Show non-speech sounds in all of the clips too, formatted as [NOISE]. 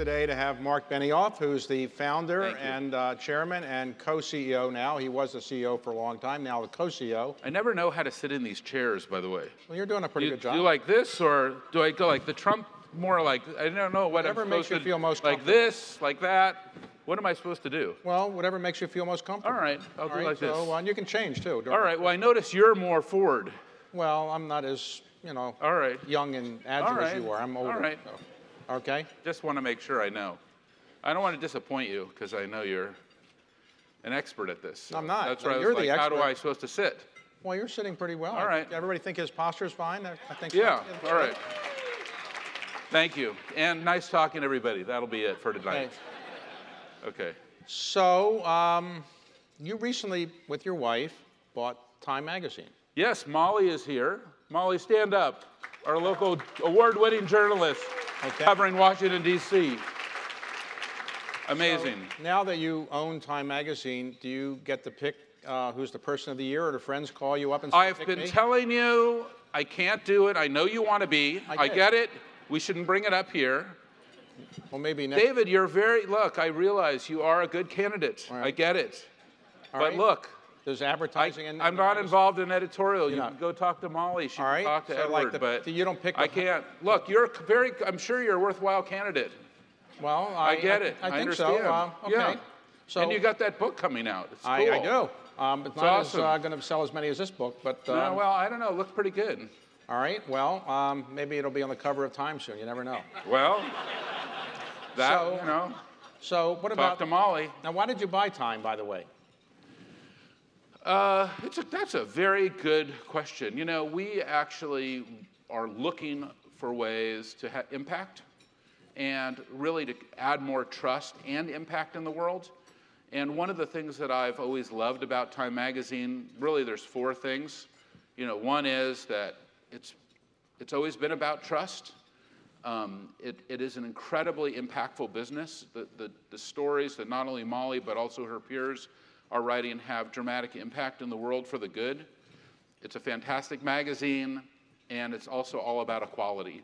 today to have Marc Benioff, who's the founder and uh, chairman and co-CEO now. He was the CEO for a long time, now the co-CEO. I never know how to sit in these chairs, by the way. Well, you're doing a pretty you good job. do you like this, or do I go like the Trump, more like, I don't know what Whatever I'm makes you to feel most comfortable. Like this, like that? What am I supposed to do? well, whatever makes you feel most comfortable. All right, I'll All do right, like so, this. uh, and you can change too. All right, well, I notice you're more forward. Well, I'm not as, you know, All right, young and agile All as you are. I'm older. right. so. Okay? just want to make sure I know. I don't want to disappoint you because I know you're an expert at this. so I'm not. That's why I was the like, how do. I supposed to sit? Well, you're sitting pretty well. All right. Everybody think his posture is fine? I think so. Yeah, all right. Thank you. And nice talking to everybody. That'll be it for tonight. Okay. So, um, you recently, with your wife, bought Time Magazine. Yes, Molly is here. Molly, stand up. Our local award winning journalist Okay. covering Washington, D.C. Amazing. Now that you own Time Magazine, do you get to pick uh, who's the person of the year, or do friends call you up and say, I've been me"? telling you I can't do it. I know you want to be. I I get it. We shouldn't bring it up here. Well, maybe next. David, you're very, look, I realize you are a good candidate. All I get it. all but right? look, there's I, in, I'm not involved in editorial. You can go talk to Molly. She All can talk to so, Edward. like the- but you don't pick I can't. Look, you're a very. I'm sure you're a worthwhile candidate. Well, I, I get it. I, I think understand. so. Uh, okay. Yeah. So and you got that book coming out. It's cool. I, I do. Um, it's not awesome. as uh, going to sell as many as this book, but um, No, well, I don't know. Look pretty good. all right. Well, um, maybe it'll be on the cover of Time soon. You never know. Well, that So- you know. So, what Talk about to Molly. now? Why did you buy Time, by the way? Uh, it's a, that's a very good question. You know, we actually are looking for ways to ha- impact and really to add more trust and impact in the world. And one of the things that I've always loved about Time Magazine, really, there's four things. You know, one is that it's it's always been about trust. Um, it, it is an incredibly impactful business. The, the, the stories that not only Molly but also her peers are writing have dramatic impact in the world for the good. It's a fantastic magazine, and it's also all about equality.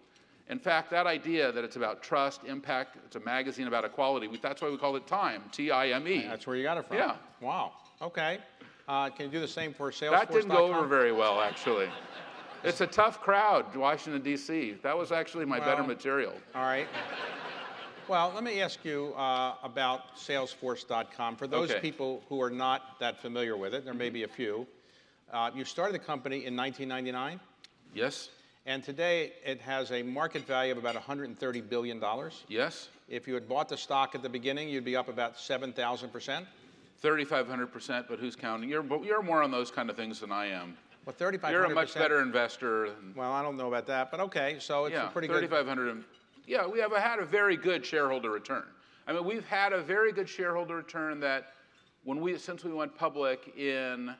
In fact, that idea that it's about trust, impact, it's a magazine about equality, we, that's why we call it Time, T I M E. That's where you got it from. Yeah. Wow. Okay. Uh, can you do the same for Salesforce? That didn't go over very well, actually. It's a tough crowd, Washington, D.C. That was actually my better material. All right. Well, let me ask you uh, about Salesforce.com. For those Okay. people who are not that familiar with it, there may be a few. Uh, you started the company in 1999, Yes? and today it has a market value of about 130 billion dollars. Yes? If you had bought the stock at the beginning, you'd be up about 7,000 percent. 3,500%, but who's counting? You're, but you're more on those kind of things than I am. Well, 3,500 You're a much better investor. Than, Well, I don't know about that, but okay. So it's yeah, a pretty good. 3,500. Yeah, we have had a very good shareholder return. I mean, we've had a very good shareholder return that when we, since we went public in,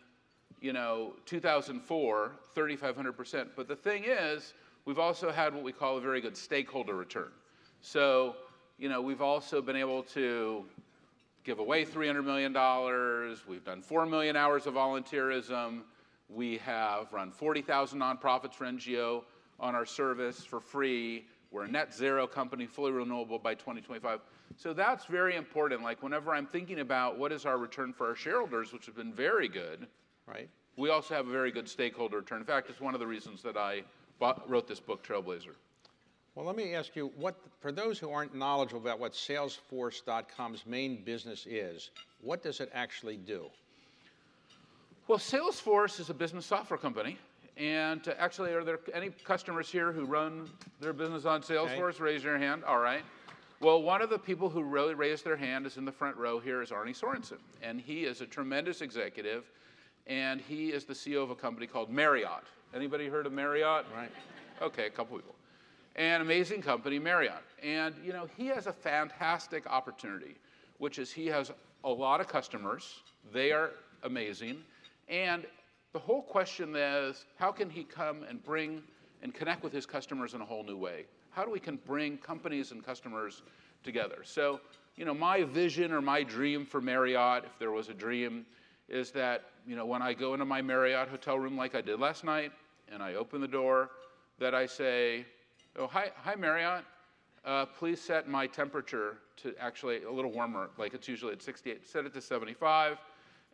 you know, 2004, 3,500%. But the thing is, we've also had what we call a very good stakeholder return. So, you know, we've also been able to give away $300 million. We've done 4 million hours of volunteerism. We have run 40,000 nonprofits for NGO on our service for free. We're a net zero company, fully renewable by 2025. So that's very important. Like whenever I'm thinking about what is our return for our shareholders, which has been very good, Right. we also have a very good stakeholder return. In fact, it's one of the reasons that I bought, wrote this book, Trailblazer. Well, let me ask you what, for those who aren't knowledgeable about what Salesforce.com's main business is, what does it actually do? Well, Salesforce is a business software company. And uh, actually, are there any customers here who run their business on Salesforce? Raise your hand. All right. Well, one of the people who really raised their hand is in the front row here is Arne Sorenson. And he is a tremendous executive. And he is the CEO of a company called Marriott. Anybody heard of Marriott? Right. Okay, a couple people. An amazing company, Marriott. And you know, he has a fantastic opportunity, which is he has a lot of customers. They are amazing. And the whole question is, how can he come and bring and connect with his customers in a whole new way? How do we can bring companies and customers together? So, you know, my vision or my dream for Marriott, if there was a dream, is that, you know, when I go into my Marriott hotel room like I did last night, and I open the door, that I say, oh, hi, hi Marriott. uh, please set my temperature to actually a little warmer, like it's usually at 68. Set it to 75.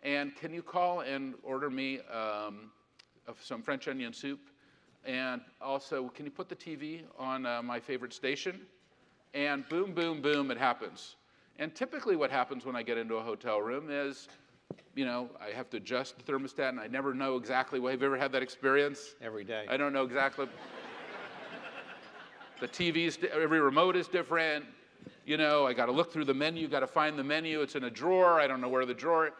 And can you call and order me um, some French onion soup? And also, can you put the TV on uh, my favorite station? And boom, boom, boom, it happens. And typically, what happens when I get into a hotel room is, you know, I have to adjust the thermostat, and I never know exactly what. Have you ever had that experience? Every day. I don't know exactly. the TV's, every remote is different. You know, I got to look through the menu, got to find the menu. It's in a drawer. I don't know where the drawer.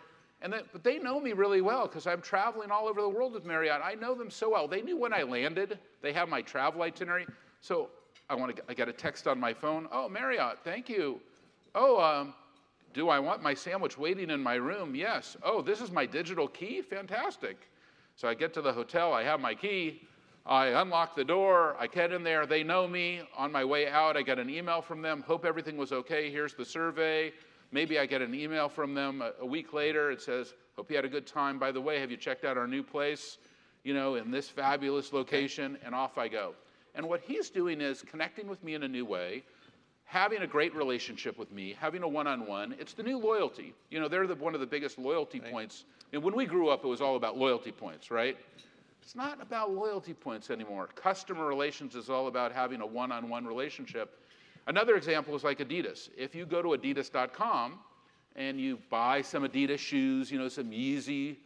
And then, but they know me really well because I'm traveling all over the world with Marriott. I know them so well. They knew when I landed. They have my travel itinerary. So I want to. I got a text on my phone. Oh, Marriott, thank you. Oh, um, do I want my sandwich waiting in my room? Yes. Oh, this is my digital key? Fantastic. So I get to the hotel, I have my key, I unlock the door, I get in there, they know me. On my way out, I get an email from them, hope everything was okay, here's the survey. Maybe I get an email from them a, a week later, it says, hope you had a good time. By the way, have you checked out our new place, you know, in this fabulous location? And off I go. And what he's doing is connecting with me in a new way, having a great relationship with me, having a one-on-one. It's the new loyalty. You know, they're the, one of the biggest loyalty points. And when we grew up, it was all about loyalty points, right? It's not about loyalty points anymore. Customer relations is all about having a one-on-one relationship. Another example is like Adidas. If you go to adidas.com and you buy some Adidas shoes, you know, some Yeezy,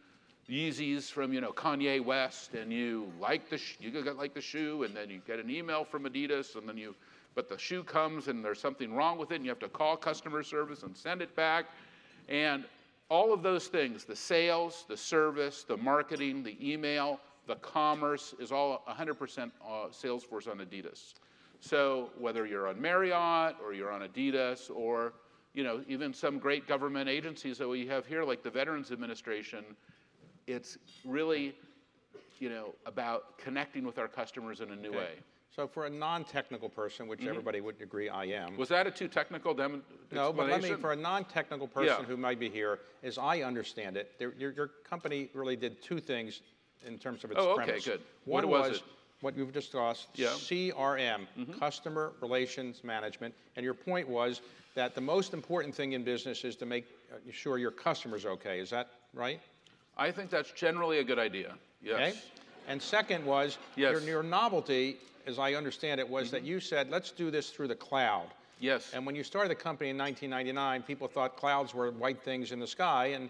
Yeezys from, you know, Kanye West, and you like the, you like the shoe, and then you get an email from Adidas, and then you, but the shoe comes and there's something wrong with it, and you have to call customer service and send it back. And all of those things, the sales, the service, the marketing, the email, the commerce is all 100% uh, Salesforce on Adidas. So whether you're on Marriott or you're on Adidas or you know even some great government agencies that we have here like the Veterans Administration, it's really you know about connecting with our customers in a new Okay. way. So for a non-technical person, which mm-hmm. everybody would agree I am. Was that a too technical dem- No, but let me, for a non-technical person Yeah. who might be here, as I understand it, your, your company really did two things in terms of its Oh, okay, premise. good. One What was it? What you've discussed, Yeah. Mm-hmm. CRM, Customer Relations Management, and your point was that the most important thing in business is to make sure your customer's okay. Is that right? I think that's generally a good idea. Yes. Okay. And second was your, Yes. Mm-hmm. your novelty, as I understand it, was that you said, let's do this through the cloud. Yes. And when you started the company in 1999, people thought clouds were white things in the sky, and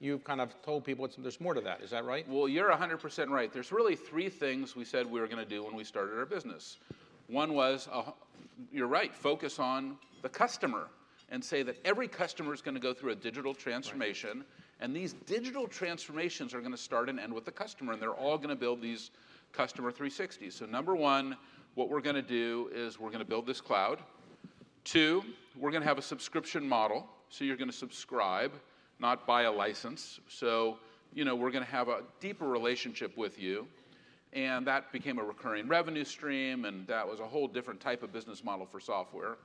you've kind of told people there's more to that. Is that right? Well, you're 100% right. There's really three things we said we were going to do when we started our business. One was, uh, you're right, focus on the customer and say that every customer is going to go through a digital transformation. And these digital transformations are going to start and end with the customer, and they're all going to build these customer 360s. So, number one, what we're going to do is we're going to build this cloud. Two, we're going to have a subscription model. So you're going to subscribe, not buy a license. So, you know, we're going to have a deeper relationship with you. And that became a recurring revenue stream, and that was a whole different type of business model for software.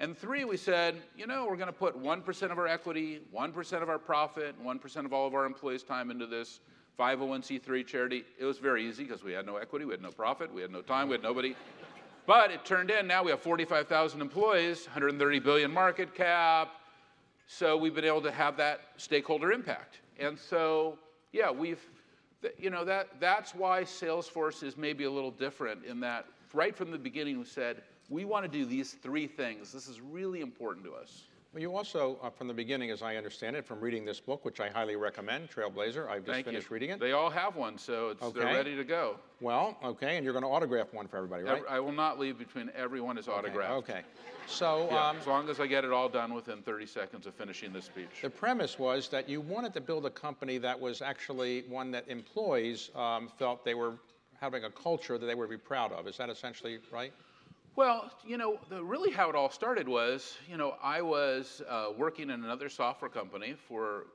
And three, we said, you know, we're going to put 1% of our equity, 1% of our profit, 1% of all of our employees' time into this 501c3 charity. It was very easy because we had no equity, we had no profit, we had no time, we had nobody. But it turned in now we have 45,000 employees, 130 billion market cap. So we've been able to have that stakeholder impact. And so, yeah, we've, you know, that, that's why Salesforce is maybe a little different in that right from the beginning we said, we want to do these three things. This is really important to us. Well, you also, uh, from the beginning, as I understand it, from reading this book, which I highly recommend, Trailblazer, I've just Thank finished you. reading it. They all have one, so it's, they're ready to go. Well, okay, and you're going to autograph one for everybody, right? I will not leave between everyone is autographed. Okay. So Yeah, um, as long as I get it all done within 30 seconds of finishing the speech. the premise was that you wanted to build a company that was actually one that employees um, felt they were having a culture that they would be proud of. Is that essentially right? Well, you know, the, really how it all started was, you know, I was uh, working in another software company for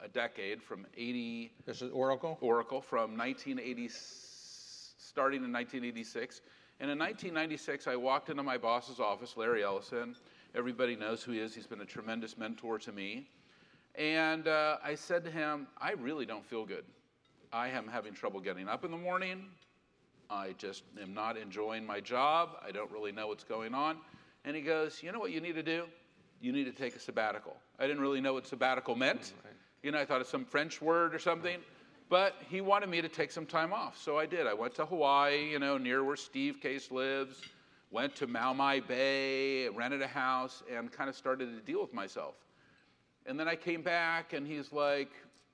a decade from 80 This is Oracle? Oracle from 1980, starting in 1986. And in 1996, I walked into my boss's office, Larry Ellison. Everybody knows who he is. He's been a tremendous mentor to me. And uh, I said to him, I really don't feel good. I am having trouble getting up in the morning. I just am not enjoying my job. I don't really know what's going on. And he goes, You know what you need to do? You need to take a sabbatical. I didn't really know what sabbatical meant. Right. You know, I thought it's some French word or something. But he wanted me to take some time off. So I did. I went to Hawaii, you know, near where Steve Case lives, went to Maumai Bay, rented a house, and kind of started to deal with myself. And then I came back, and he's like,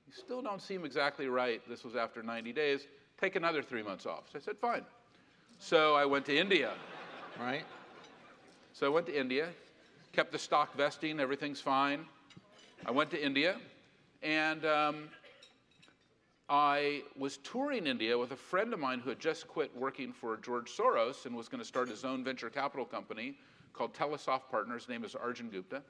You still don't seem exactly right. This was after 90 days. Take another three months off. So I said, Fine. So I went to India. Right. So I went to India, kept the stock vesting, everything's fine. I went to India, and um, I was touring India with a friend of mine who had just quit working for George Soros and was going to start his own venture capital company called Telesoft Partners. His name is Arjun Gupta.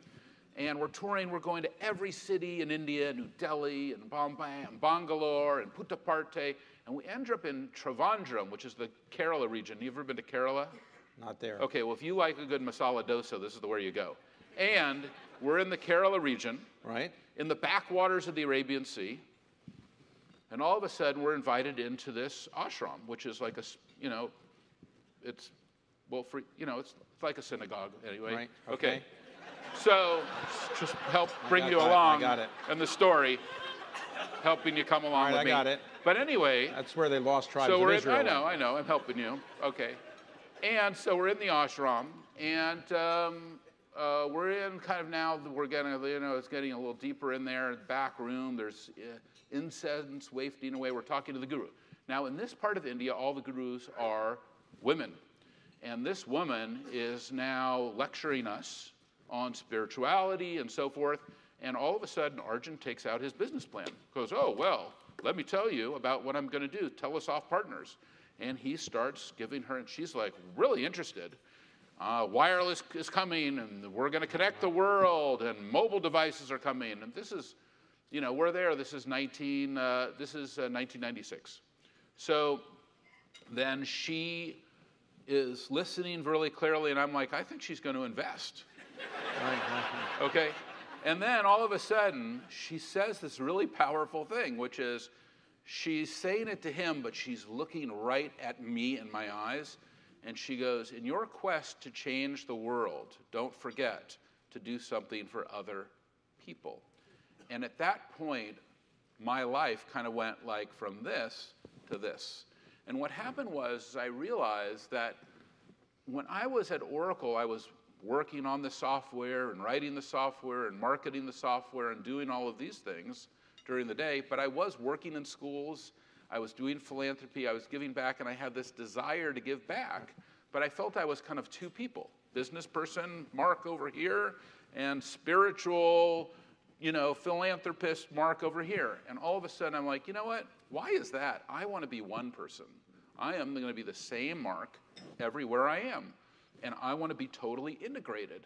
And we're touring, we're going to every city in India, New Delhi and Bombay and Bangalore and Puttaparthi. And we end up in Trivandrum, which is the Kerala region. You ever been to Kerala? Not there. Okay, well, if you like a good masala dosa, this is the where you go. And we're in the Kerala region. Right. In the backwaters of the Arabian Sea. And all of a sudden, we're invited into this ashram, which is like a, you know, it's, well, for, you know, it's like a synagogue anyway. Right. Okay. okay. So, just help bring you along. I got it. And the story, helping you come along with I me. I got it. But anyway. That's where they lost tribes so we're in Israel. I know, I know. I'm helping you. Okay. And so we're in the ashram, and um, uh, we're in kind of now, we're getting, you know, it's getting a little deeper in there, back room. There's uh, incense wafting away. We're talking to the guru. Now, in this part of India, all the gurus are women. And this woman is now lecturing us on spirituality and so forth. And all of a sudden, Arjun takes out his business plan. Goes, oh, well, let me tell you about what I'm going to do. Telesoft Partners. And he starts giving her, and she's like really interested. Uh, wireless is coming, and we're going to connect the world, and mobile devices are coming. And this is you know, we're there. This is 19. Uh, this is uh, 1996. So then she is listening really clearly, and I'm like, I think she's going to invest. [LAUGHS] okay. And then all of a sudden, she says this really powerful thing, which is she's saying it to him, but she's looking right at me in my eyes. And she goes, In your quest to change the world, don't forget to do something for other people. And at that point, my life kind of went like from this to this. And what happened was I realized that when I was at Oracle, I was working on the software and writing the software and marketing the software and doing all of these things during the day, but I was working in schools, I was doing philanthropy, I was giving back, and I had this desire to give back, but I felt I was kind of two people business person, Marc over here, and spiritual, you know, philanthropist Marc over here. And all of a sudden, I'm like, you know what? Why is that? I want to be one person. I am going to be the same Marc everywhere I am. And I want to be totally integrated.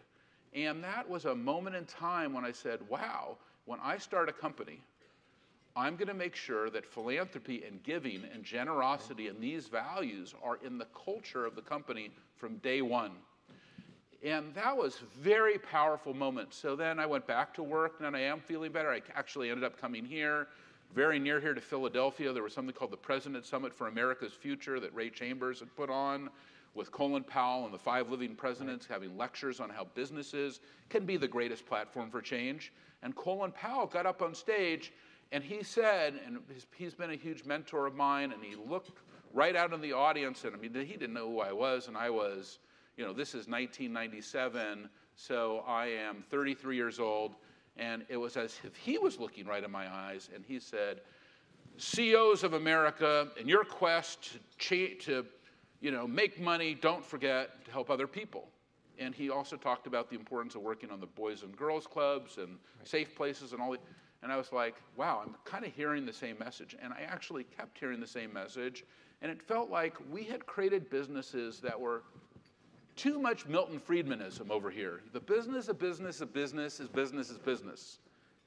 And that was a moment in time when I said, wow, when I start a company, I'm going to make sure that philanthropy and giving and generosity and these values are in the culture of the company from day one. And that was very powerful moment. So then I went back to work, and I am feeling better. I actually ended up coming here, very near here to Philadelphia. There was something called the President Summit for America's Future that Ray Chambers had put on with Colin Powell and the five living presidents having lectures on how businesses can be the greatest platform for change. And Colin Powell got up on stage and he said, and he's been a huge mentor of mine, and he looked right out in the audience, and I mean, he didn't know who I was, and I was you know, this is 1997, so I am 33 years old. And it was as if he was looking right in my eyes, and he said, CEOs of America, in your quest to, to you know, make money, don't forget to help other people. And he also talked about the importance of working on the Boys and Girls Clubs and right. safe places and all that. And I was like, wow, I'm kind of hearing the same message. And I actually kept hearing the same message. And it felt like we had created businesses that were too much Milton Friedmanism over here. The business of business of business is business is business.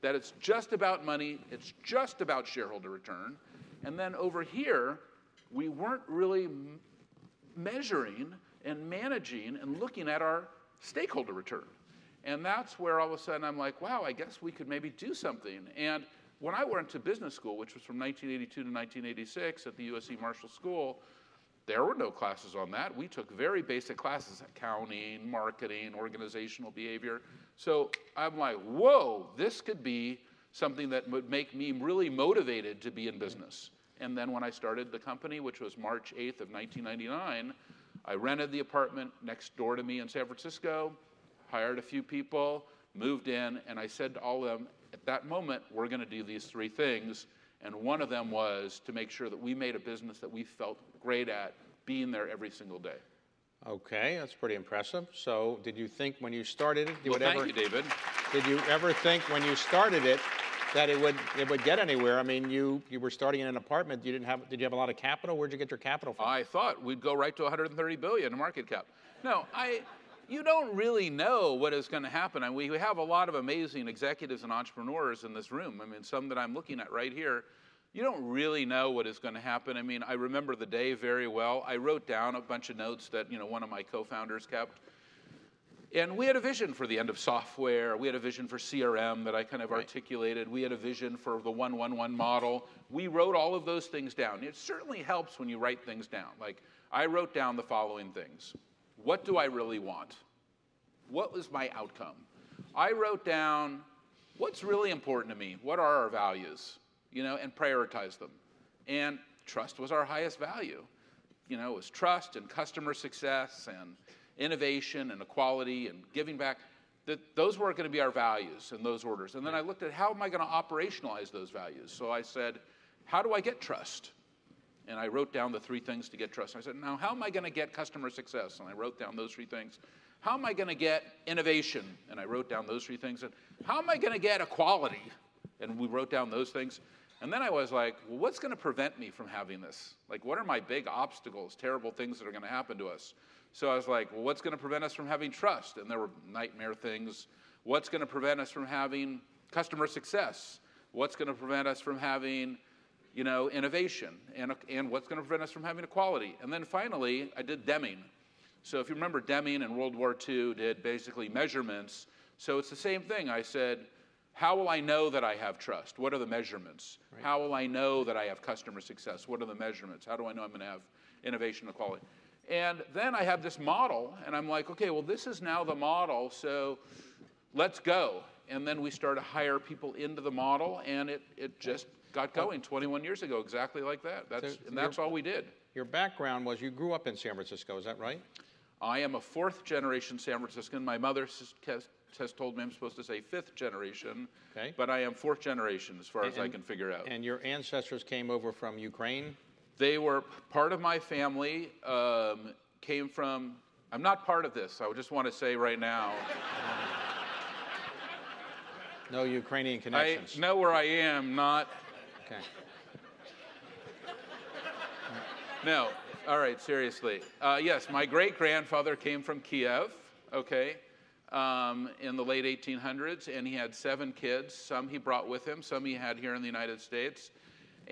That it's just about money, it's just about shareholder return. And then over here, we weren't really measuring and managing and looking at our stakeholder return. And that's where all of a sudden I'm like, wow, I guess we could maybe do something. And when I went to business school, which was from 1982 to 1986 at the USC Marshall School, there were no classes on that. We took very basic classes accounting, marketing, organizational behavior. So I'm like, whoa, this could be something that would make me really motivated to be in business. And then when I started the company, which was March 8th of 1999, I rented the apartment next door to me in San Francisco, hired a few people, moved in, and I said to all of them, at that moment, we're going to do these three things. And one of them was to make sure that we made a business that we felt great at being there every single day. Okay, that's pretty impressive. So, did you think when you started it, you well, would thank ever? you, David. Did you ever think when you started it that it would it would get anywhere? I mean, you you were starting in an apartment. You didn't have. Did you have a lot of capital? Where'd you get your capital from? I thought we'd go right to 130 billion market cap. No, I. You don't really know what is going to happen. And we we have a lot of amazing executives and entrepreneurs in this room. I mean, some that I'm looking at right here. You don't really know what is going to happen. I mean, I remember the day very well. I wrote down a bunch of notes that you know one of my co-founders kept. And we had a vision for the end of software. We had a vision for CRM that I kind of Right. articulated. We had a vision for the 111 model. We wrote all of those things down. It certainly helps when you write things down. Like, I wrote down the following things What do I really want? What was my outcome? I wrote down what's really important to me? What are our values? You know, and prioritize them. And trust was our highest value. You know, it was trust and customer success and innovation and equality and giving back. That those were going to be our values in those orders. And then I looked at how am I going to operationalize those values? So I said, how do I get trust? And I wrote down the three things to get trust. I said, now how am I going to get customer success? And I wrote down those three things. How am I going to get innovation? And I wrote down those three things. And how am I going to get equality? And we wrote down those things. And then I was like, well, what's going to prevent me from having this? Like, what are my big obstacles, terrible things that are going to happen to us? So I was like, well, what's going to prevent us from having trust? And there were nightmare things. What's going to prevent us from having customer success? What's going to prevent us from having, you know, innovation? And, and what's going to prevent us from having equality? And then finally, I did Deming. So if you remember, Deming in World War II did basically measurements. So it's the same thing. I said, how will I know that I have trust? What are the measurements? How will I know that I have customer success? What are the measurements? How do I know I'm going to have innovation and equality? And then I have this model, and I'm like, okay, well, this is now the model, so let's go. And then we started to hire people into the model, and it, it just got going 21 years ago, exactly like that. That's, So and that's all we did. Your background was you grew up in San Francisco. Is that right? I am a fourth generation San Franciscan. My mother has, has told me I'm supposed to say fifth generation, Okay. but I am fourth generation as far as I can figure out. And your ancestors came over from Ukraine. They were part of my family, um, came from, I'm not part of this, I just want to say right now. No Ukrainian connections. I know where I am, not, Okay. no. All right, seriously. Uh, yes, my great grandfather came from Kiev, okay, um, in the late 1800s, and he had seven kids. Some he brought with him, some he had here in the United States.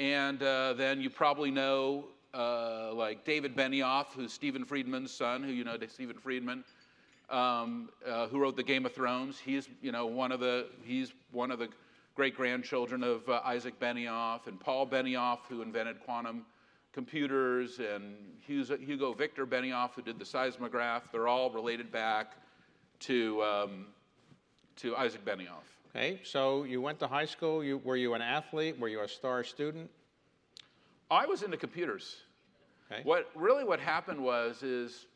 And uh, then you probably know, uh, like David Benioff, who's Stephen Friedman's son, who you know, Stephen Friedman, um, uh, who wrote the Game of Thrones. He's, you know, one of the he's one of the great grandchildren of uh, Isaac Benioff and Paul Benioff, who invented quantum computers, and Hugo, Hugo Victor Benioff, who did the seismograph. They're all related back to um, to Isaac Benioff. Okay. So you went to high school. You were you an athlete? Were you a star student? I was into computers. Okay. What really what happened was is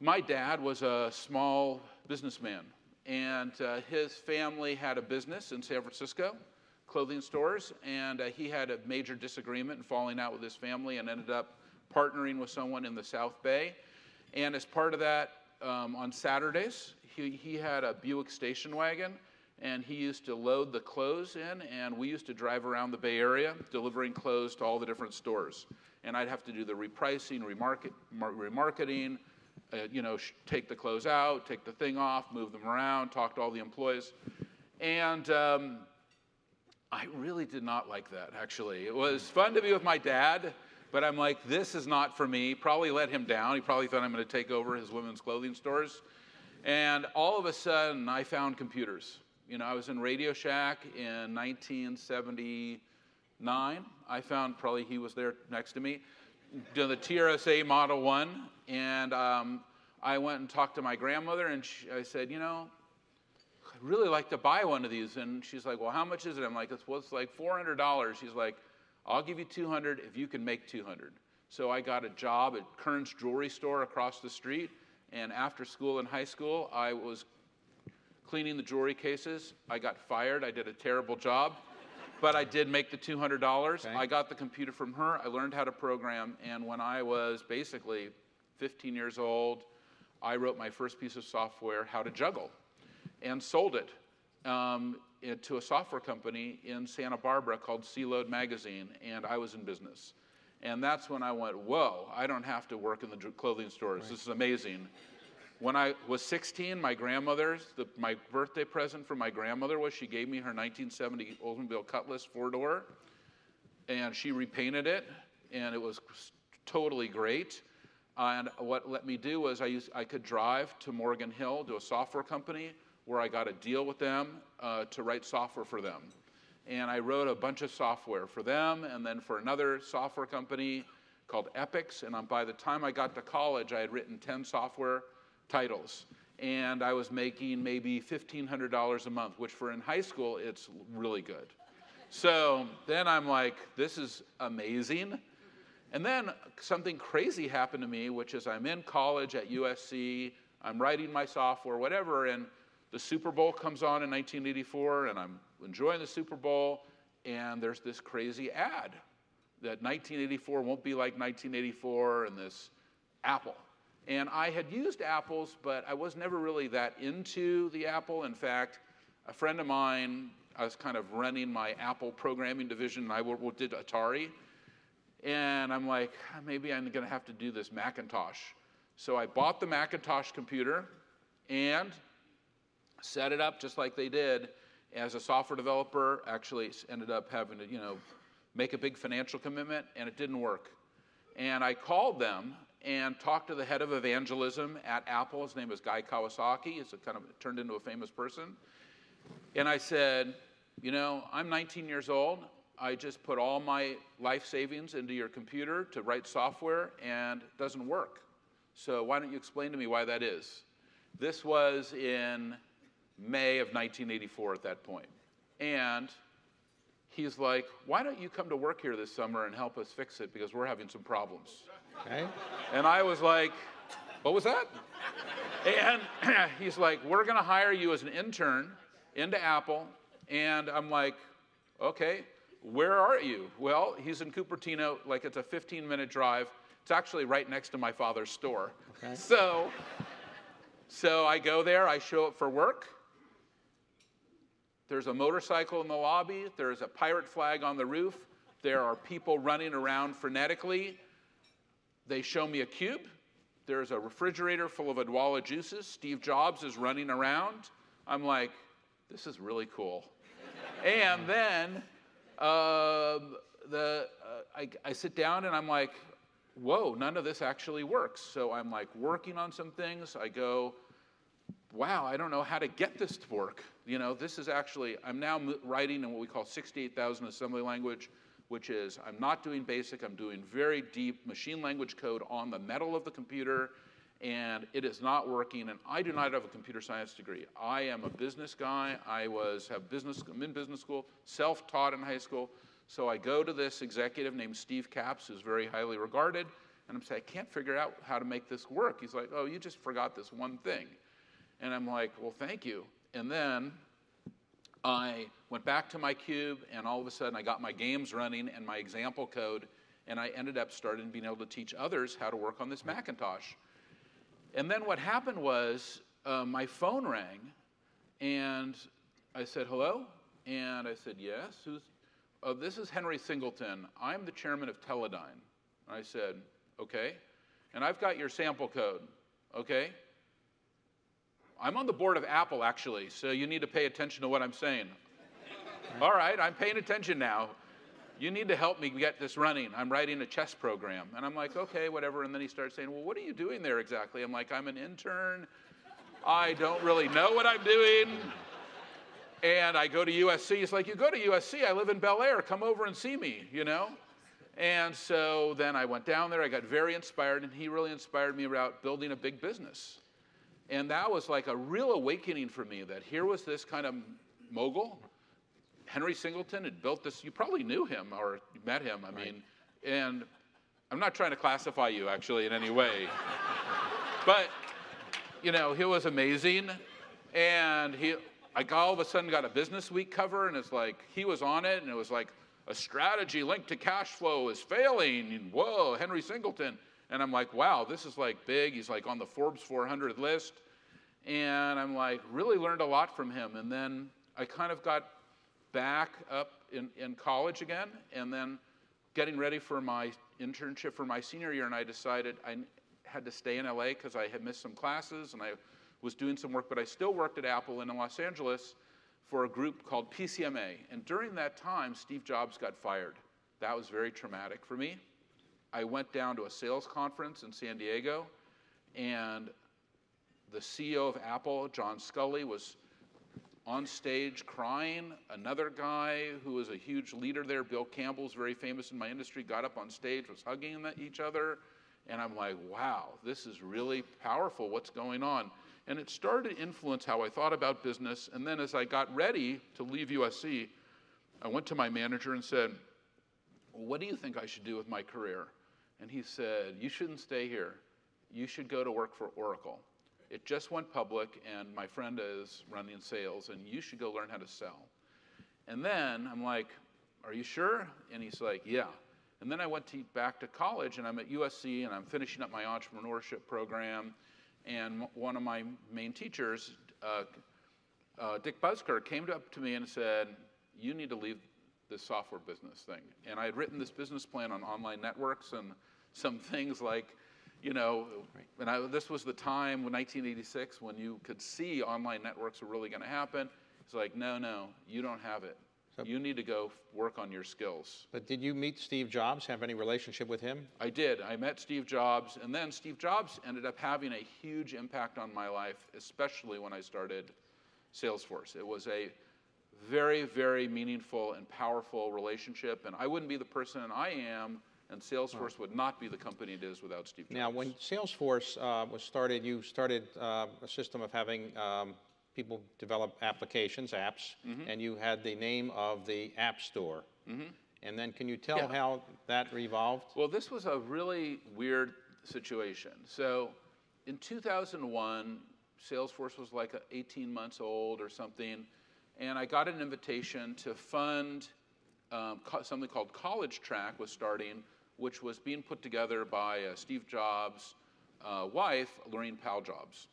my dad was a small businessman, and uh, his family had a business in San Francisco, clothing stores, and uh, he had a major disagreement and falling out with his family, and ended up partnering with someone in the South Bay. And as part of that, um, on Saturdays, he, he had a Buick station wagon, and he used to load the clothes in, and we used to drive around the Bay Area delivering clothes to all the different stores. And I'd have to do the repricing, remarket, remarketing, uh, you know, take the clothes out, take the thing off, move them around, talk to all the employees. And um, I really did not like that, actually. It was fun to be with my dad, but I'm like, this is not for me. Probably let him down. He probably thought I'm going to take over his women's clothing stores. And all of a sudden, I found computers. You know, I was in Radio Shack in 1979. I found probably he was there next to me. doing the TRS-80 Model 1. And um, I went and talked to my grandmother, and she, I said, You know, I'd really like to buy one of these. And she's like, Well, how much is it? I'm like, It's, well, it's like $400. She's like, I'll give you 200 if you can make 200. So I got a job at Kern's Jewelry Store across the street. And after school in high school, I was cleaning the jewelry cases. I got fired. I did a terrible job. But I did make the $200. Okay. I got the computer from her. I learned how to program. And when I was basically 15 years old, I wrote my first piece of software, How to Juggle, and sold it um, to a software company in Santa Barbara called Load Magazine. And I was in business. And that's when I went, whoa, I don't have to work in the clothing stores. This is amazing. When I was 16, my grandmother's, the, my birthday present from my grandmother was she gave me her 1970 Oldsmobile Cutlass four door, and she repainted it, and it was totally great. And what let me do was I, used, I could drive to Morgan Hill to a software company where I got a deal with them uh, to write software for them. And I wrote a bunch of software for them and then for another software company called Epyx. And um, by the time I got to college, I had written 10 software titles. And I was making maybe $1,500 a month, which for in high school, it's really good. So then I'm like, this is amazing. And then something crazy happened to me, which is I'm in college at USC, I'm writing my software, whatever, and the Super Bowl comes on in 1984, and I'm enjoying the Super Bowl, and there's this crazy ad that 1984 won't be like 1984, and this Apple. And I had used apples, but I was never really that into the Apple. In fact, a friend of mine, I was kind of running my Apple programming division, and I did Atari. And I'm like, "Ah, maybe I'm going to have to do this Macintosh. So I bought the Macintosh computer and set it up just like they did. As a software developer, actually ended up having to, you know, make a big financial commitment, and it didn't work. And I called them and talked to the head of evangelism at Apple. His name is Guy Kawasaki. He's kind of turned into a famous person. And I said, You know, I'm 19 years old. I just put all my life savings into your computer to write software, and it doesn't work. So why don't you explain to me why that is? This was in May of 1984 at that point. And he's like, Why don't you come to work here this summer and help us fix it because we're having some problems? Okay? And I was like, What was that? And [CLEARS THROAT] he's like, We're going to hire you as an intern into Apple. And I'm like, Okay, where are you? Well, he's in Cupertino, like it's a 15 minute drive. It's actually right next to my father's store. Okay. So, so I go there, I show up for work. There's a motorcycle in the lobby, there's a pirate flag on the roof, there are people running around frenetically. They show me a cube. There's a refrigerator full of Odwalla juices. Steve Jobs is running around. I'm like, this is really cool. and then um, the, uh, I, I sit down and I'm like, whoa, none of this actually works. So I'm like working on some things. I go, wow, I don't know how to get this to work. You know, this is actually, I'm now writing in what we call 68,000 assembly language, which is I'm not doing basic, I'm doing very deep machine language code on the metal of the computer, and it is not working. And I do not have a computer science degree. I am a business guy. I was have business. I'm in business school, self-taught in high school. So I go to this executive named Steve Capps, who's very highly regarded, and I'm saying, I can't figure out how to make this work. He's like, Oh, you just forgot this one thing. And I'm like, well, thank you. And then I went back to my cube, and all of a sudden I got my games running and my example code, and I ended up starting being able to teach others how to work on this Macintosh. And then what happened was uh, my phone rang, and I said, hello? And I said, yes. Who's, oh, this is Henry Singleton. I'm the chairman of Teledyne. I said, okay. And I've got your sample code, okay? I'm on the board of Apple, actually, so you need to pay attention to what I'm saying. All right, I'm paying attention now. You need to help me get this running. I'm writing a chess program. And I'm like, okay, whatever. And then he starts saying, well, what are you doing there exactly? I'm like, I'm an intern. I don't really know what I'm doing. And I go to USC. He's like, you go to USC? I live in Bel Air. Come over and see me, you know? And so then I went down there, I got very inspired, and he really inspired me about building a big business. And that was like a real awakening for me that here was this kind of mogul. Henry Singleton had built this, you probably knew him or met him, I mean, and I'm not trying to classify you actually in any way. but, you know, he was amazing. And he, I all of a sudden got a Business Week cover, and it's like he was on it, and it was like a strategy linked to cash flow is failing. And whoa, Henry Singleton. And I'm like, wow, this is like big. He's like on the Forbes 400 list. And I'm like, really learned a lot from him. And then I kind of got back up in, in college again, and then getting ready for my internship for my senior year, and I decided I had to stay in LA because I had missed some classes and I was doing some work, but I still worked at Apple in Los Angeles for a group called PCMA. And during that time, Steve Jobs got fired. That was very traumatic for me. I went down to a sales conference in San Diego, and the CEO of Apple, John Sculley, was on stage crying. Another guy who was a huge leader there, Bill Campbell's very famous in my industry, got up on stage, was hugging each other. And I'm like, wow, this is really powerful. What's going on? And it started to influence how I thought about business. And then as I got ready to leave USC, I went to my manager and said, What do you think I should do with my career? And he said, You shouldn't stay here. You should go to work for Oracle. It just went public, and my friend is running sales, and you should go learn how to sell. And then I'm like, Are you sure? And he's like, Yeah. And then I went to, back to college, and I'm at USC, and I'm finishing up my entrepreneurship program. And one of my main teachers, uh, uh, Dick Buskirk, came up to me and said, You need to leave this software business thing. And I had written this business plan on online networks and some things like, you know, and I, this was the time, 1986, when you could see online networks were really going to happen. It's like, no, no, you don't have it. So, you need to go work on your skills. But did you meet Steve Jobs? Have any relationship with him? I did. I met Steve Jobs, and then Steve Jobs ended up having a huge impact on my life, especially when I started Salesforce. It was a very, very meaningful and powerful relationship, and I wouldn't be the person I am, and Salesforce would not be the company it is without Steve Jobs. Now, when Salesforce uh, was started, you started uh, a system of having um, people develop applications, apps, mm-hmm. and you had the name of the App Store. Mm-hmm. And then can you tell yeah. how that revolved? Well, this was a really weird situation. So in 2001, Salesforce was like 18 months old or something, and I got an invitation to fund um, co- something called College Track was starting, which was being put together by uh, Steve Jobs' uh, wife, Laurene Powell Jobs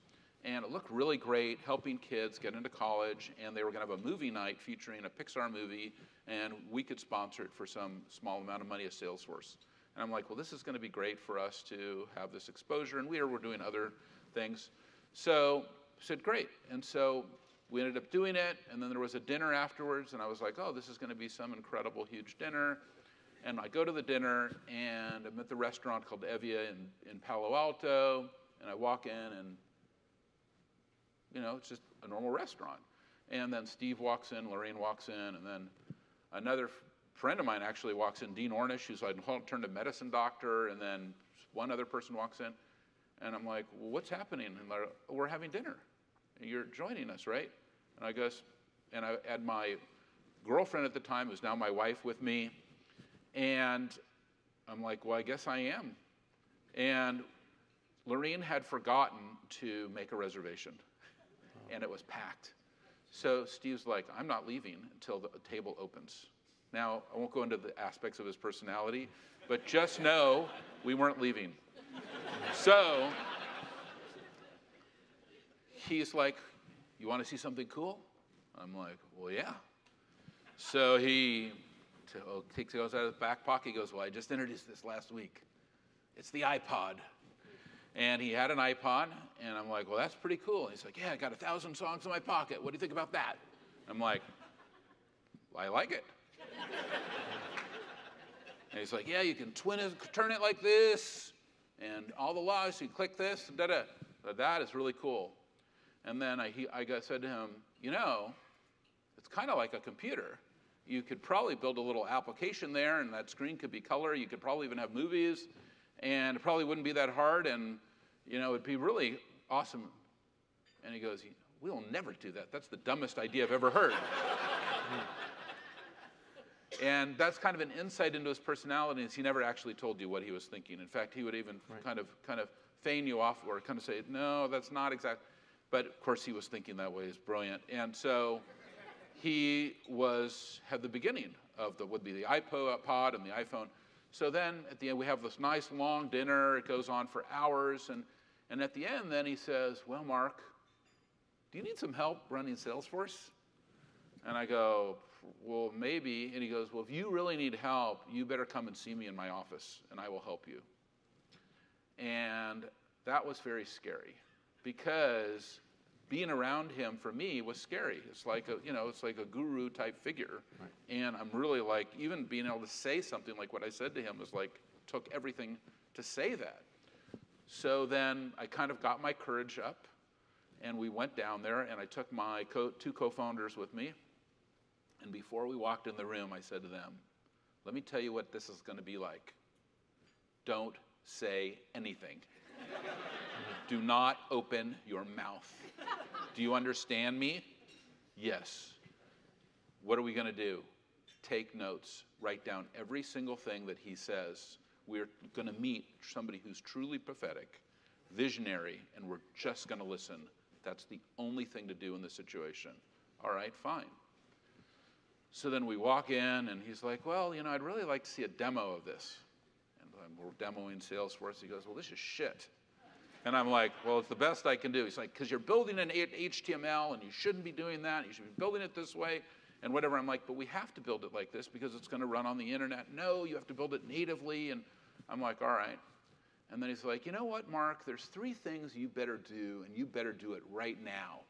and it looked really great, helping kids get into college. And they were going to have a movie night featuring a Pixar movie, and we could sponsor it for some small amount of money as Salesforce. And I'm like, well, this is going to be great for us to have this exposure. And we're doing other things. So said, great. And so we ended up doing it. And then there was a dinner afterwards. And I was like, oh, this is going to be some incredible, huge dinner. And I go to the dinner, and I'm at the restaurant called Evvia in, in Palo Alto. And I walk in, and you know, it's just a normal restaurant. And then Steve walks in, Laurene walks in, and then another friend of mine actually walks in, Dean Ornish, who's like turned a medicine doctor, and then one other person walks in. And I'm like, well, what's happening? And we're having dinner. You're joining us, right? And I guess, and I had my girlfriend at the time, who's now my wife, with me. And I'm like, well, I guess I am. And Laurene had forgotten to make a reservation and it was packed. So Steve's like, I'm not leaving until the table opens. Now, I won't go into the aspects of his personality, but just know we weren't leaving. So he's like, You want to see something cool? I'm like, Well, yeah. So he oh, takes goes out of his back pocket. He goes, Well, I just introduced this last week. It's the iPod. And he had an iPod, and I'm like, well, that's pretty cool. And he's like, yeah, I got a thousand songs in my pocket. What do you think about that? I'm like, I like it. and he's like, yeah, you can twin it, turn it like this, and all the laws, you click this, da da. That is really cool. And then I, he, I got, said to him, you know, it's kind of like a computer. you could probably build a little application there, and that screen could be color. You could probably even have movies, and it probably wouldn't be that hard, and you know, it'd be really awesome. And he goes, We'll never do that. That's the dumbest idea I've ever heard. [LAUGHS] and that's kind of an insight into his personality is he never actually told you what he was thinking. In fact, he would even right. kind of kind of feign you off or kind of say, no, that's not exact. But of course, he was thinking that way. He's brilliant. And so he was had the beginning of the would be the iPod and the iPhone. So then at the end we have this nice long dinner. It goes on for hours, and and at the end then he says, "Well, Marc, do you need some help running Salesforce?" And I go, "Well, maybe." And he goes, "Well, if you really need help, you better come and see me in my office, and I will help you." And that was very scary because being around him for me was scary. It's like a, you know, it's like a guru type figure. Right. And I'm really like, even being able to say something like what I said to him was like, took everything to say that. So then I kind of got my courage up and we went down there and I took my co- two co-founders with me. And before we walked in the room, I said to them, let me tell you what this is going to be like. Don't say anything. Do not open your mouth. Do you understand me? Yes. What are we going to do? Take notes. Write down every single thing that he says. We're going to meet somebody who's truly prophetic, visionary, and we're just going to listen. That's the only thing to do in this situation. All right, fine. So then we walk in, and he's like, Well, you know, I'd really like to see a demo of this. And we're demoing Salesforce. He goes, Well, this is shit. And I'm like, well, it's the best I can do. He's like, because you're building an HTML and you shouldn't be doing that. You should be building it this way and whatever. I'm like, but we have to build it like this because it's going to run on the internet. No, you have to build it natively. And I'm like, all right. And then he's like, you know what, Marc? There's three things you better do, and you better do it right now.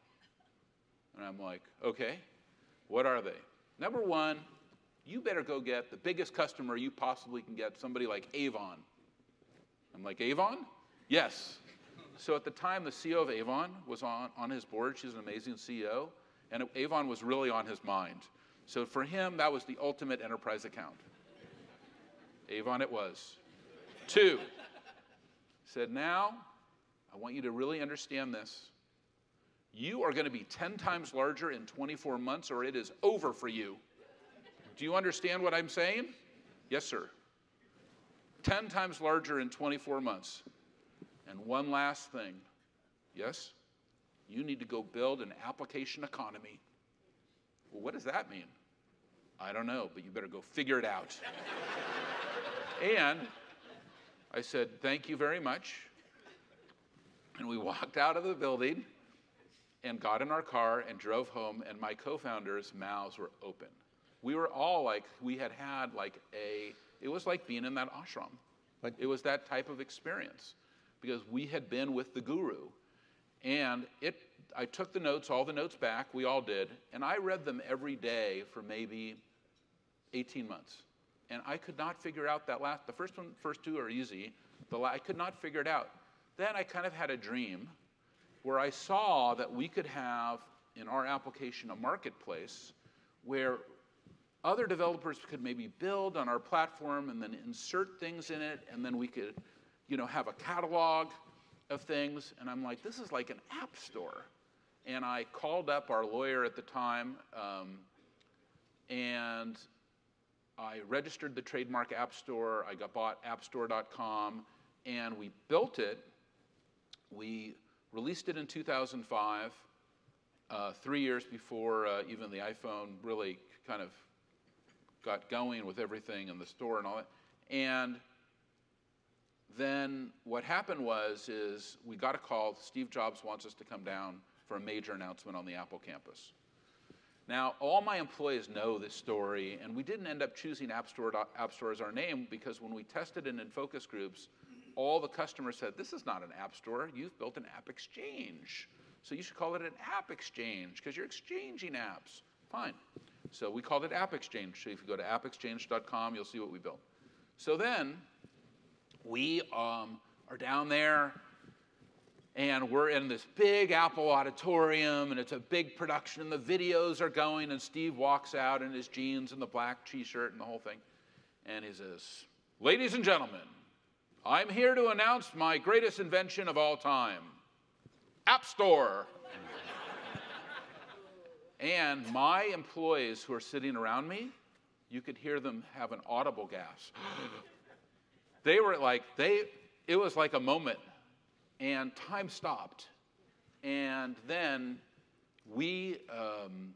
And I'm like, okay, what are they? Number one, you better go get the biggest customer you possibly can get, somebody like Avon. I'm like, Avon? Yes. So at the time, the CEO of Avon was on, on his board. She's an amazing CEO. And Avon was really on his mind. So for him, that was the ultimate enterprise account. Avon it was. Two, said, now I want you to really understand this. You are going to be 10 times larger in 24 months, or it is over for you. Do you understand what I'm saying? Yes, sir. 10 times larger in 24 months. And one last thing. Yes? You need to go build an application economy. Well, what does that mean? I don't know, but you better go figure it out. [LAUGHS] and I said, Thank you very much. And we walked out of the building and got in our car and drove home, and my co founders' mouths were open. We were all like, we had had like a, it was like being in that ashram. But it was that type of experience because we had been with the guru. And it, I took the notes, all the notes back, we all did, and I read them every day for maybe 18 months. And I could not figure out that last, the first one, first two are easy. The I could not figure it out. Then I kind of had a dream where I saw that we could have in our application a marketplace where other developers could maybe build on our platform and then insert things in it, and then we could you know, have a catalog of things. And I'm like, this is like an app store. And I called up our lawyer at the time, um, and I registered the trademark App Store. I got bought appstore.com, and we built it. We released it in 2005, uh, three years before uh, even the iPhone really kind of got going with everything in the store and all that. And then what happened was is we got a call steve jobs wants us to come down for a major announcement on the apple campus. Now all my employees know this story and we didn't end up choosing app store, app store as our name because when we tested it in focus groups all the customers said this is not an app store. You've built an app exchange. So you should call it an app exchange because you're exchanging apps. Fine. So we called it app exchange. So if you go to appexchange.com you'll see what we built. So then we um, are down there and we're in this big Apple auditorium, and it's a big production, and the videos are going, and Steve walks out in his jeans and the black t shirt and the whole thing. And he says, Ladies and gentlemen, I'm here to announce my greatest invention of all time App Store. and my employees who are sitting around me, you could hear them have an audible gasp. They were like, they, it was like a moment and time stopped. And then we, um,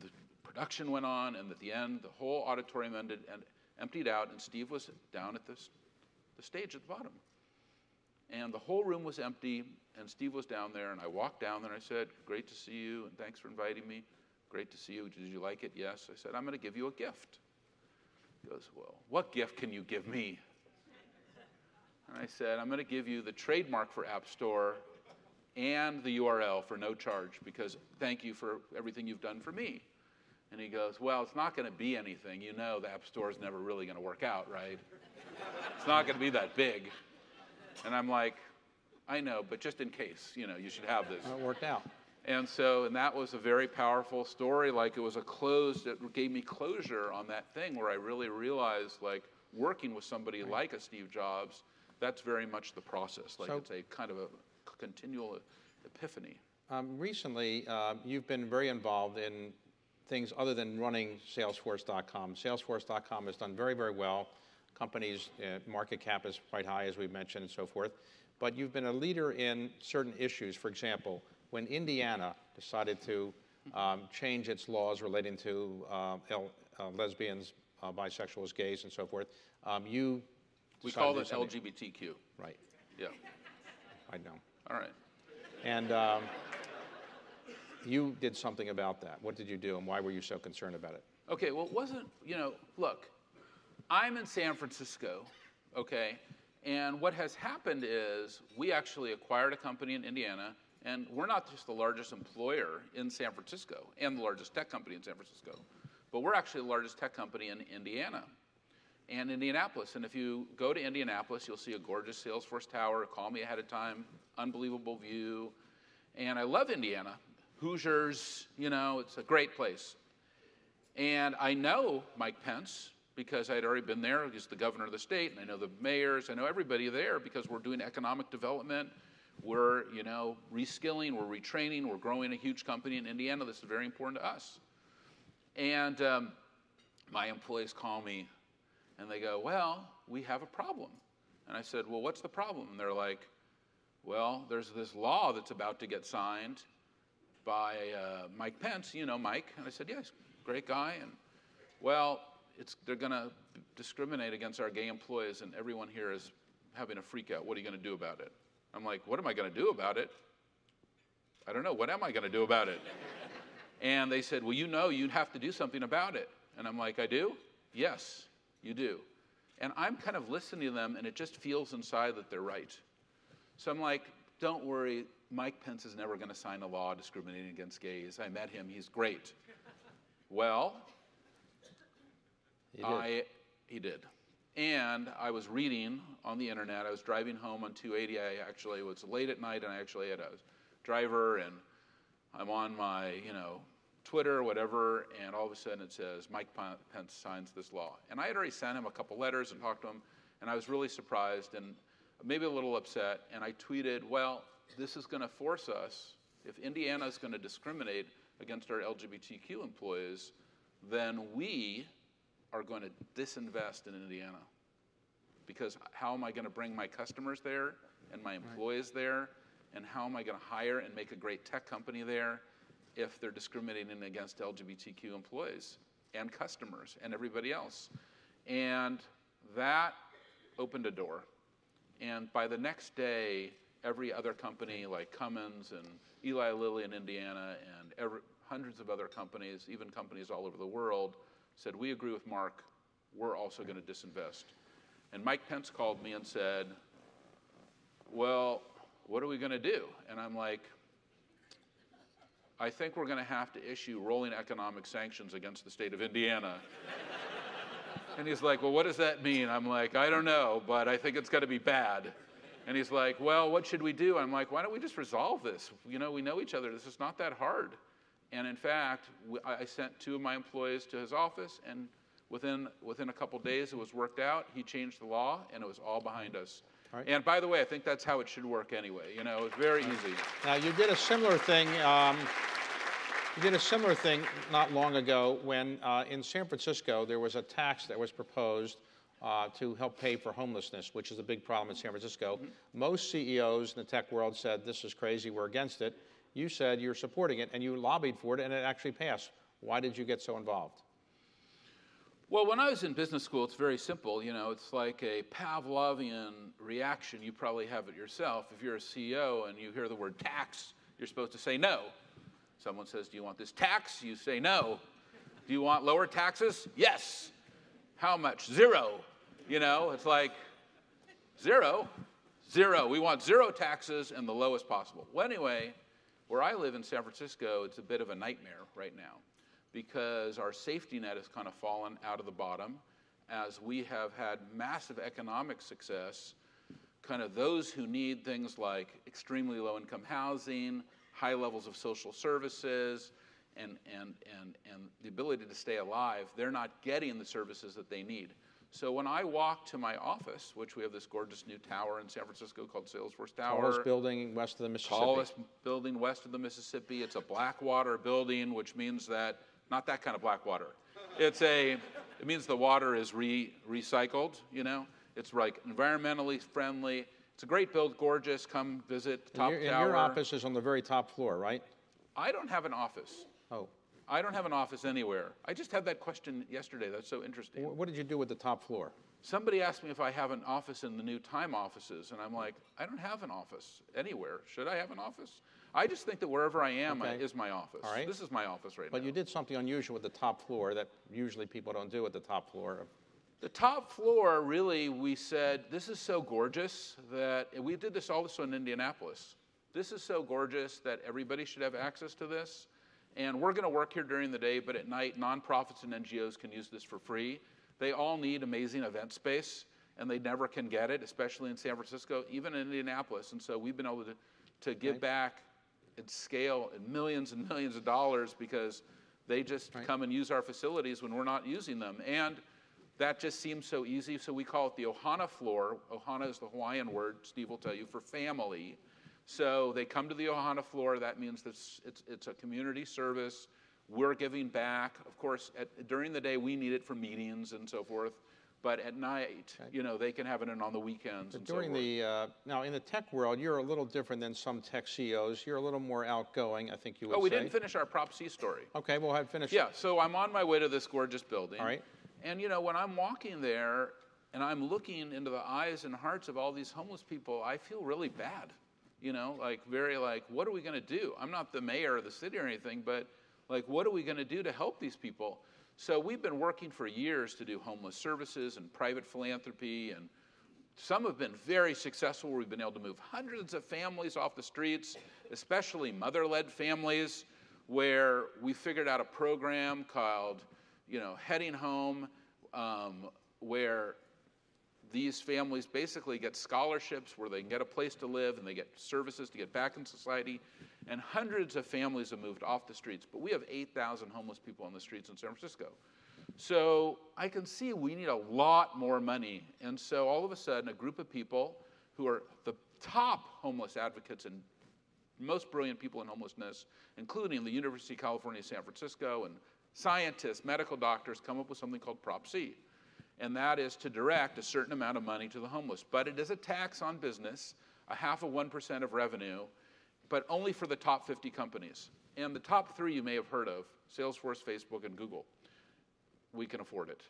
the production went on, and at the end, the whole auditorium ended and emptied out, and Steve was down at this, the stage at the bottom. And the whole room was empty, and Steve was down there, and I walked down there and I said, Great to see you, and thanks for inviting me. Great to see you. Did you like it? Yes. I said, I'm going to give you a gift. He goes, Well, what gift can you give me? And I said, I'm going to give you the trademark for App Store and the URL for no charge because thank you for everything you've done for me. And he goes, Well, it's not going to be anything. You know, the App Store is never really going to work out, right? it's not going to be that big. And I'm like, I know, but just in case, you know, you should have this. It worked out. And so, and that was a very powerful story. Like it was a close, it gave me closure on that thing where I really realized, like, working with somebody right. like a Steve Jobs that's very much the process. Like so, it's a kind of a continual epiphany. Um, recently, uh, you've been very involved in things other than running Salesforce.com. Salesforce.com has done very, very well. Companies' uh, market cap is quite high, as we've mentioned, and so forth. But you've been a leader in certain issues. For example, when Indiana decided to um, change its laws relating to uh, L- uh, lesbians, uh, bisexuals, gays, and so forth, um, you we call it LGBTQ. Right. Yeah. I know. All right. And um, you did something about that. What did you do, and why were you so concerned about it? Okay, well, it wasn't, you know, look, I'm in San Francisco, okay, and what has happened is we actually acquired a company in Indiana, and we're not just the largest employer in San Francisco and the largest tech company in San Francisco, but we're actually the largest tech company in Indiana and Indianapolis. And if you go to Indianapolis, you'll see a gorgeous Salesforce tower. Call me ahead of time, unbelievable view. And I love Indiana. Hoosiers, you know, it's a great place. And I know Mike Pence because I'd already been there. He's the governor of the state, and I know the mayors. I know everybody there because we're doing economic development. We're, you know, reskilling, we're retraining, we're growing a huge company in Indiana. This is very important to us. And um, my employees call me and they go, Well, we have a problem. And I said, Well, what's the problem? And they're like, Well, there's this law that's about to get signed by uh, Mike Pence. You know Mike. And I said, Yes, great guy. And well, they're going to discriminate against our gay employees, and everyone here is having a freak out. What are you going to do about it? I'm like, What am I going to do about it? I don't know. What am I going to do about it? and they said, Well, you know, you'd have to do something about it. And I'm like, I do? Yes. You do. And I'm kind of listening to them, and it just feels inside that they're right. So I'm like, don't worry, Mike Pence is never going to sign a law discriminating against gays. I met him, he's great. well, he did. I, he did. And I was reading on the internet. I was driving home on 280. I actually was late at night, and I actually had a driver, and I'm on my, you know, Twitter or whatever, and all of a sudden it says Mike Pence signs this law. And I had already sent him a couple letters and talked to him, and I was really surprised and maybe a little upset. And I tweeted, well, this is going to force us, if Indiana is going to discriminate against our LGBTQ employees, then we are going to disinvest in Indiana. Because how am I going to bring my customers there and my employees right. there? And how am I going to hire and make a great tech company there? If they're discriminating against LGBTQ employees and customers and everybody else. And that opened a door. And by the next day, every other company like Cummins and Eli Lilly in Indiana and every, hundreds of other companies, even companies all over the world, said, We agree with Marc, we're also going to disinvest. And Mike Pence called me and said, Well, what are we going to do? And I'm like, I think we're going to have to issue rolling economic sanctions against the state of Indiana. [LAUGHS] and he's like, Well, what does that mean? I'm like, I don't know, but I think it's going to be bad. And he's like, Well, what should we do? I'm like, Why don't we just resolve this? You know, we know each other. This is not that hard. And in fact, I sent two of my employees to his office, and within, within a couple days, it was worked out. He changed the law, and it was all behind us. Right. And by the way, I think that's how it should work anyway. You know, it's very easy. Now, you did a similar thing. Um, you did a similar thing not long ago when uh, in San Francisco there was a tax that was proposed uh, to help pay for homelessness, which is a big problem in San Francisco. Mm-hmm. Most CEOs in the tech world said, This is crazy, we're against it. You said you're supporting it and you lobbied for it and it actually passed. Why did you get so involved? Well, when I was in business school, it's very simple. You know, it's like a Pavlovian reaction. You probably have it yourself. If you're a CEO and you hear the word tax, you're supposed to say no. Someone says, Do you want this tax? You say no. Do you want lower taxes? Yes. How much? Zero. You know, it's like zero, zero. We want zero taxes and the lowest possible. Well, anyway, where I live in San Francisco, it's a bit of a nightmare right now because our safety net has kind of fallen out of the bottom as we have had massive economic success. Kind of those who need things like extremely low income housing, high levels of social services, and, and, and, and the ability to stay alive, they're not getting the services that they need. So when I walk to my office, which we have this gorgeous new tower in San Francisco called Salesforce Tower. Tallest building west of the Mississippi. Tallest building west of the Mississippi. It's a Blackwater building, which means that, not that kind of Blackwater. It's a, it means the water is re, recycled, you know? It's like environmentally friendly. It's a great build, gorgeous. Come visit top and your, tower. And your office is on the very top floor, right? I don't have an office. Oh. I don't have an office anywhere. I just had that question yesterday. That's so interesting. What did you do with the top floor? Somebody asked me if I have an office in the new Time offices, and I'm like, I don't have an office anywhere. Should I have an office? I just think that wherever I am okay. is my office. All right. This is my office right but now. But you did something unusual with the top floor that usually people don't do at the top floor. The top floor, really, we said, this is so gorgeous that we did this also in Indianapolis. This is so gorgeous that everybody should have access to this. And we're going to work here during the day, but at night, nonprofits and NGOs can use this for free. They all need amazing event space, and they never can get it, especially in San Francisco, even in Indianapolis. And so we've been able to, to give back and scale in millions and millions of dollars because they just right. come and use our facilities when we're not using them. And that just seems so easy, so we call it the Ohana floor. Ohana is the Hawaiian word, Steve will tell you, for family. So they come to the Ohana floor. That means it's, it's, it's a community service. We're giving back. Of course, at, during the day, we need it for meetings and so forth. But at night, okay. you know, they can have it in on the weekends. But during so the uh, now in the tech world, you're a little different than some tech CEOs. You're a little more outgoing, I think you would. Say. Oh, we say. didn't finish our Prop C story. Okay, we'll have finished. Yeah, so I'm on my way to this gorgeous building. All right. And you know, when I'm walking there and I'm looking into the eyes and hearts of all these homeless people, I feel really bad you know, like very like, what are we going to do? I'm not the mayor of the city or anything, but like, what are we going to do to help these people? So we've been working for years to do homeless services and private philanthropy, and some have been very successful. We've been able to move hundreds of families off the streets, especially mother-led families, where we figured out a program called, you know, Heading Home, um, where these families basically get scholarships where they can get a place to live and they get services to get back in society. And hundreds of families have moved off the streets, but we have 8,000 homeless people on the streets in San Francisco. So I can see we need a lot more money. And so all of a sudden, a group of people who are the top homeless advocates and most brilliant people in homelessness, including the University of California, San Francisco, and scientists, medical doctors, come up with something called Prop C and that is to direct a certain amount of money to the homeless. But it is a tax on business, a half of 1% of revenue, but only for the top 50 companies. And the top three you may have heard of Salesforce, Facebook, and Google. We can afford it.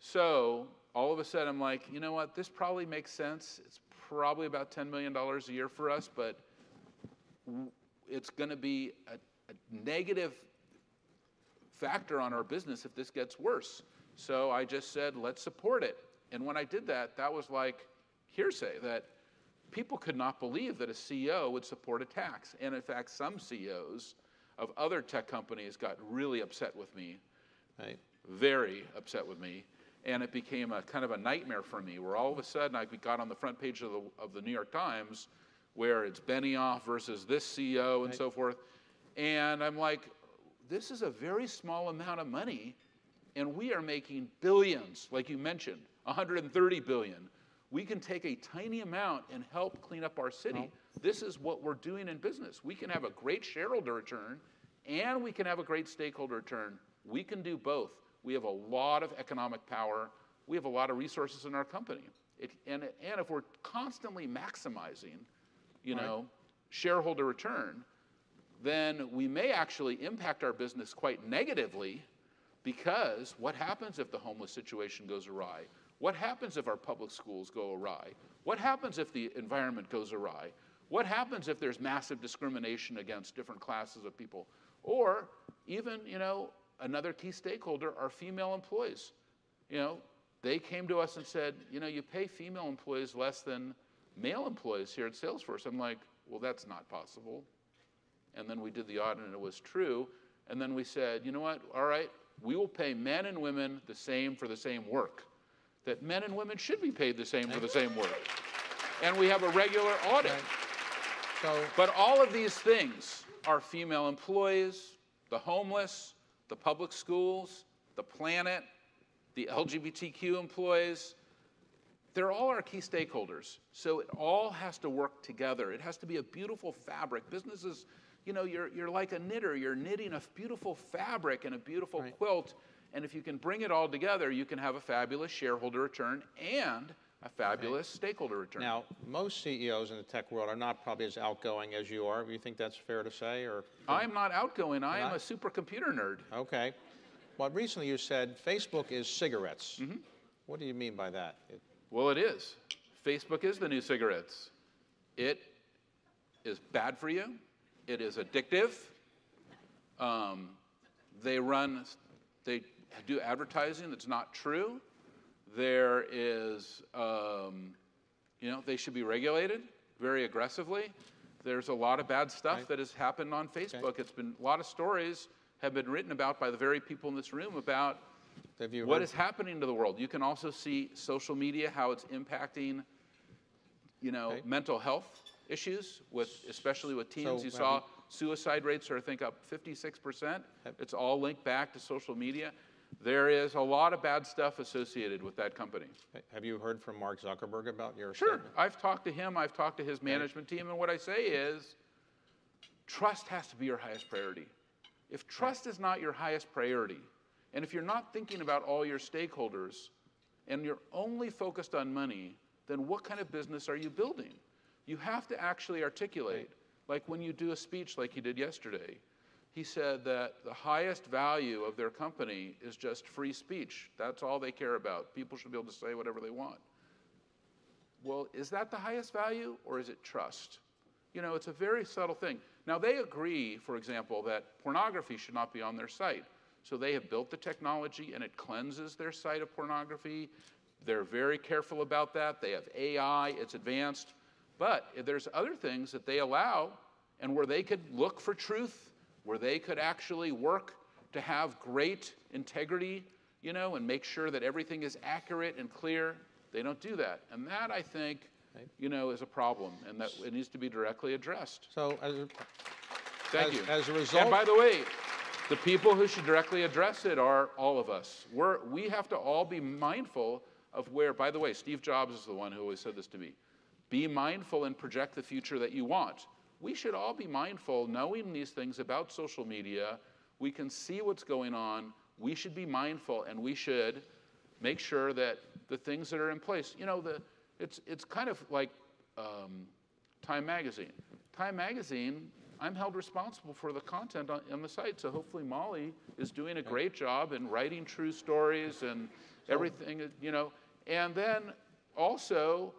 So all of a sudden, I'm like, you know what? This probably makes sense. It's probably about $10 million a year for us, but it's going to be a, a negative factor on our business if this gets worse. So I just said, let's support it. And when I did that, that was like hearsay that people could not believe that a CEO would support a tax. And in fact, some CEOs of other tech companies got really upset with me. Right. Very upset with me. and it became a kind of a nightmare for me where all of a sudden I got on the front page of the, of the New York Times where it's Benioff versus this CEO and Right. so forth. And I'm like, this is a very small amount of money, and we are making billions, like you mentioned, 130 billion. We can take a tiny amount and help clean up our city. This is what we're doing in business. We can have a great shareholder return and we can have a great stakeholder return. We can do both. We have a lot of economic power. We have a lot of resources in our company. It, and, and if we're constantly maximizing, you know, shareholder return, then we may actually impact our business quite negatively because what happens if the homeless situation goes awry? What happens if our public schools go awry? What happens if the environment goes awry? What happens if there's massive discrimination against different classes of people? Or even, you know, another key stakeholder are female employees. You know, they came to us and said, you know, you pay female employees less than male employees here at Salesforce. I'm like, well, that's not possible. And then we did the audit and it was true. And then we said, you know what? All right, we will pay men and women the same for the same work. That men and women should be paid the same for the same work. And we have a regular audit. So, But all of these things are female employees, the homeless, the public schools, the planet, the LGBTQ employees. They're all our key stakeholders. So it all has to work together. It has to be a beautiful fabric. Businesses, you know, you're, you're like a knitter. You're knitting a beautiful fabric and a beautiful Right. quilt. And if you can bring it all together, you can have a fabulous shareholder return and a fabulous stakeholder return. now, most CEOs in the tech world are not probably as outgoing as you are. Do you think that's fair to say, or? I'm not outgoing. I am not? a supercomputer nerd. Okay. Well, recently you said Facebook is cigarettes. Mm-hmm. What do you mean by that? It- Well, it is. Facebook is the new cigarettes. It is bad for you. It is addictive. Um, they run, they do advertising that's not true. There is, um, you know, they should be regulated very aggressively. There's a lot of bad stuff Right. that has happened on Facebook. It's been a lot of stories have been written about by the very people in this room about what heard- is happening to the world. You can also see social media, how it's impacting, you know, Okay. mental health issues with, especially with teens. So you saw suicide rates are, I think, up 56%. It's all linked back to social media. There is a lot of bad stuff associated with that company. Have you heard from Mark Zuckerberg about your Sure, statement? I've talked to him, I've talked to his management team, and what I say is trust has to be your highest priority. If trust is not your highest priority, and if you're not thinking about all your stakeholders and you're only focused on money, then what kind of business are you building? You have to actually articulate, like when you do a speech like you did yesterday. He said that the highest value of their company is just free speech. That's all they care about. People should be able to say whatever they want. Well, is that the highest value or is it trust? You know, it's a very subtle thing. Now, they agree, for example, that pornography should not be on their site. So they have built the technology and it cleanses their site of pornography. They're very careful about that. They have AI, it's advanced. But there's other things that they allow and where they could look for truth, where they could actually work to have great integrity, you know, and make sure that everything is accurate and clear. They don't do that. And that, I think, you know, is a problem and that it needs to be directly addressed. So, as, a- Thank As- you. as a result. And result- by the way, the people who should directly address it are all of us. We're, we have to all be mindful of where, by the way, Steve Jobs is the one who always said this to me be mindful and project the future that you want. We should all be mindful, knowing these things about social media. We can see what's going on. We should be mindful and we should make sure that the things that are in place, you know, the, it's, it's kind of like um, Time Magazine. Time Magazine, I'm held responsible for the content on, on the site, so hopefully Molly is doing a great job in writing true stories and everything, you know. And then also,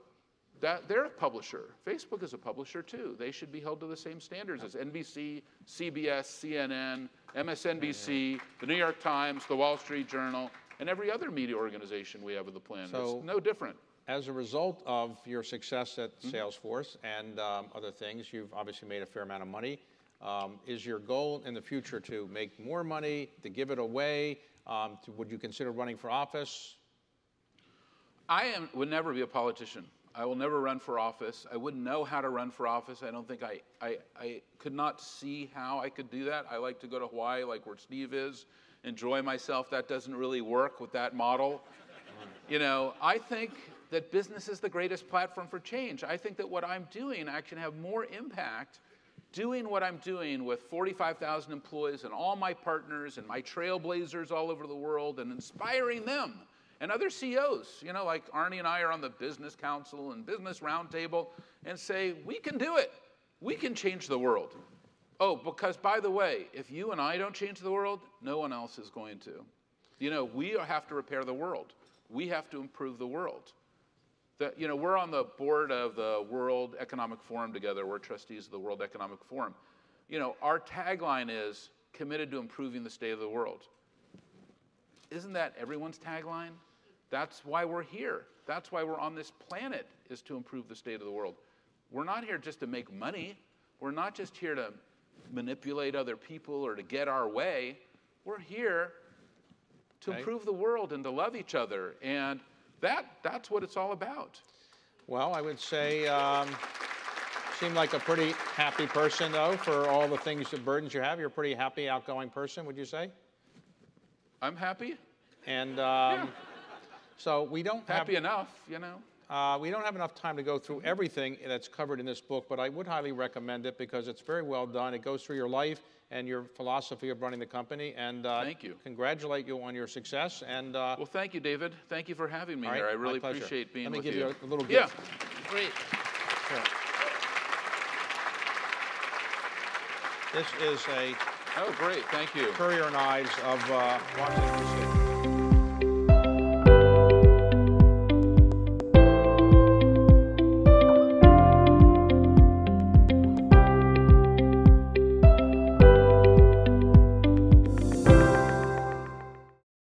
that they're a publisher. Facebook is a publisher too. They should be held to the same standards as NBC, CBS, CNN, MSNBC, the New York Times, the Wall Street Journal, and every other media organization we have on the planet. So- it's no different. as a result of your success at Mm-hmm. Salesforce and um, other things, you've obviously made a fair amount of money. Um, is your goal in the future to make more money, to give it away? Um, to, would you consider running for office? I am, would never be a politician. I will never run for office. I wouldn't know how to run for office. I don't think I, I, I could not see how I could do that. I like to go to Hawaii, like where Steve is, enjoy myself. That doesn't really work with that model. You know, I think that business is the greatest platform for change. I think that what I'm doing, I can have more impact doing what I'm doing with 45,000 employees and all my partners and my trailblazers all over the world and inspiring them and other CEOs, you know, like Arne and I are on the business council and business roundtable and say, we can do it. We can change the world. Oh, because by the way, if you and I don't change the world, no one else is going to. You know, we have to repair the world. We have to improve the world. The, you know, we're on the board of the World Economic Forum together. We're trustees of the World Economic Forum. You know, our tagline is committed to improving the state of the world. Isn't that everyone's tagline? That's why we're here. That's why we're on this planet is to improve the state of the world. We're not here just to make money. We're not just here to manipulate other people or to get our way. We're here to Okay. improve the world and to love each other. And that, that's what it's all about. Well, I would say, um, seem like a pretty happy person, though, for all the things, the burdens you have. You're a pretty happy, outgoing person, would you say? I'm happy, And um, so we don't have, happy enough, you know. uh, we don't have enough time to go through everything that's covered in this book, but I would highly recommend it because it's very well done. It goes through your life and your philosophy of running the company. And uh, Thank you. Congratulate you on your success. And uh, Well, thank you, David. Thank you for having me all right, here. I really appreciate being Let me with give you. you a little gift. Yeah, gift. great. Here. This is a Oh, great. Thank you. Courier Knives of uh, Washington, D.C.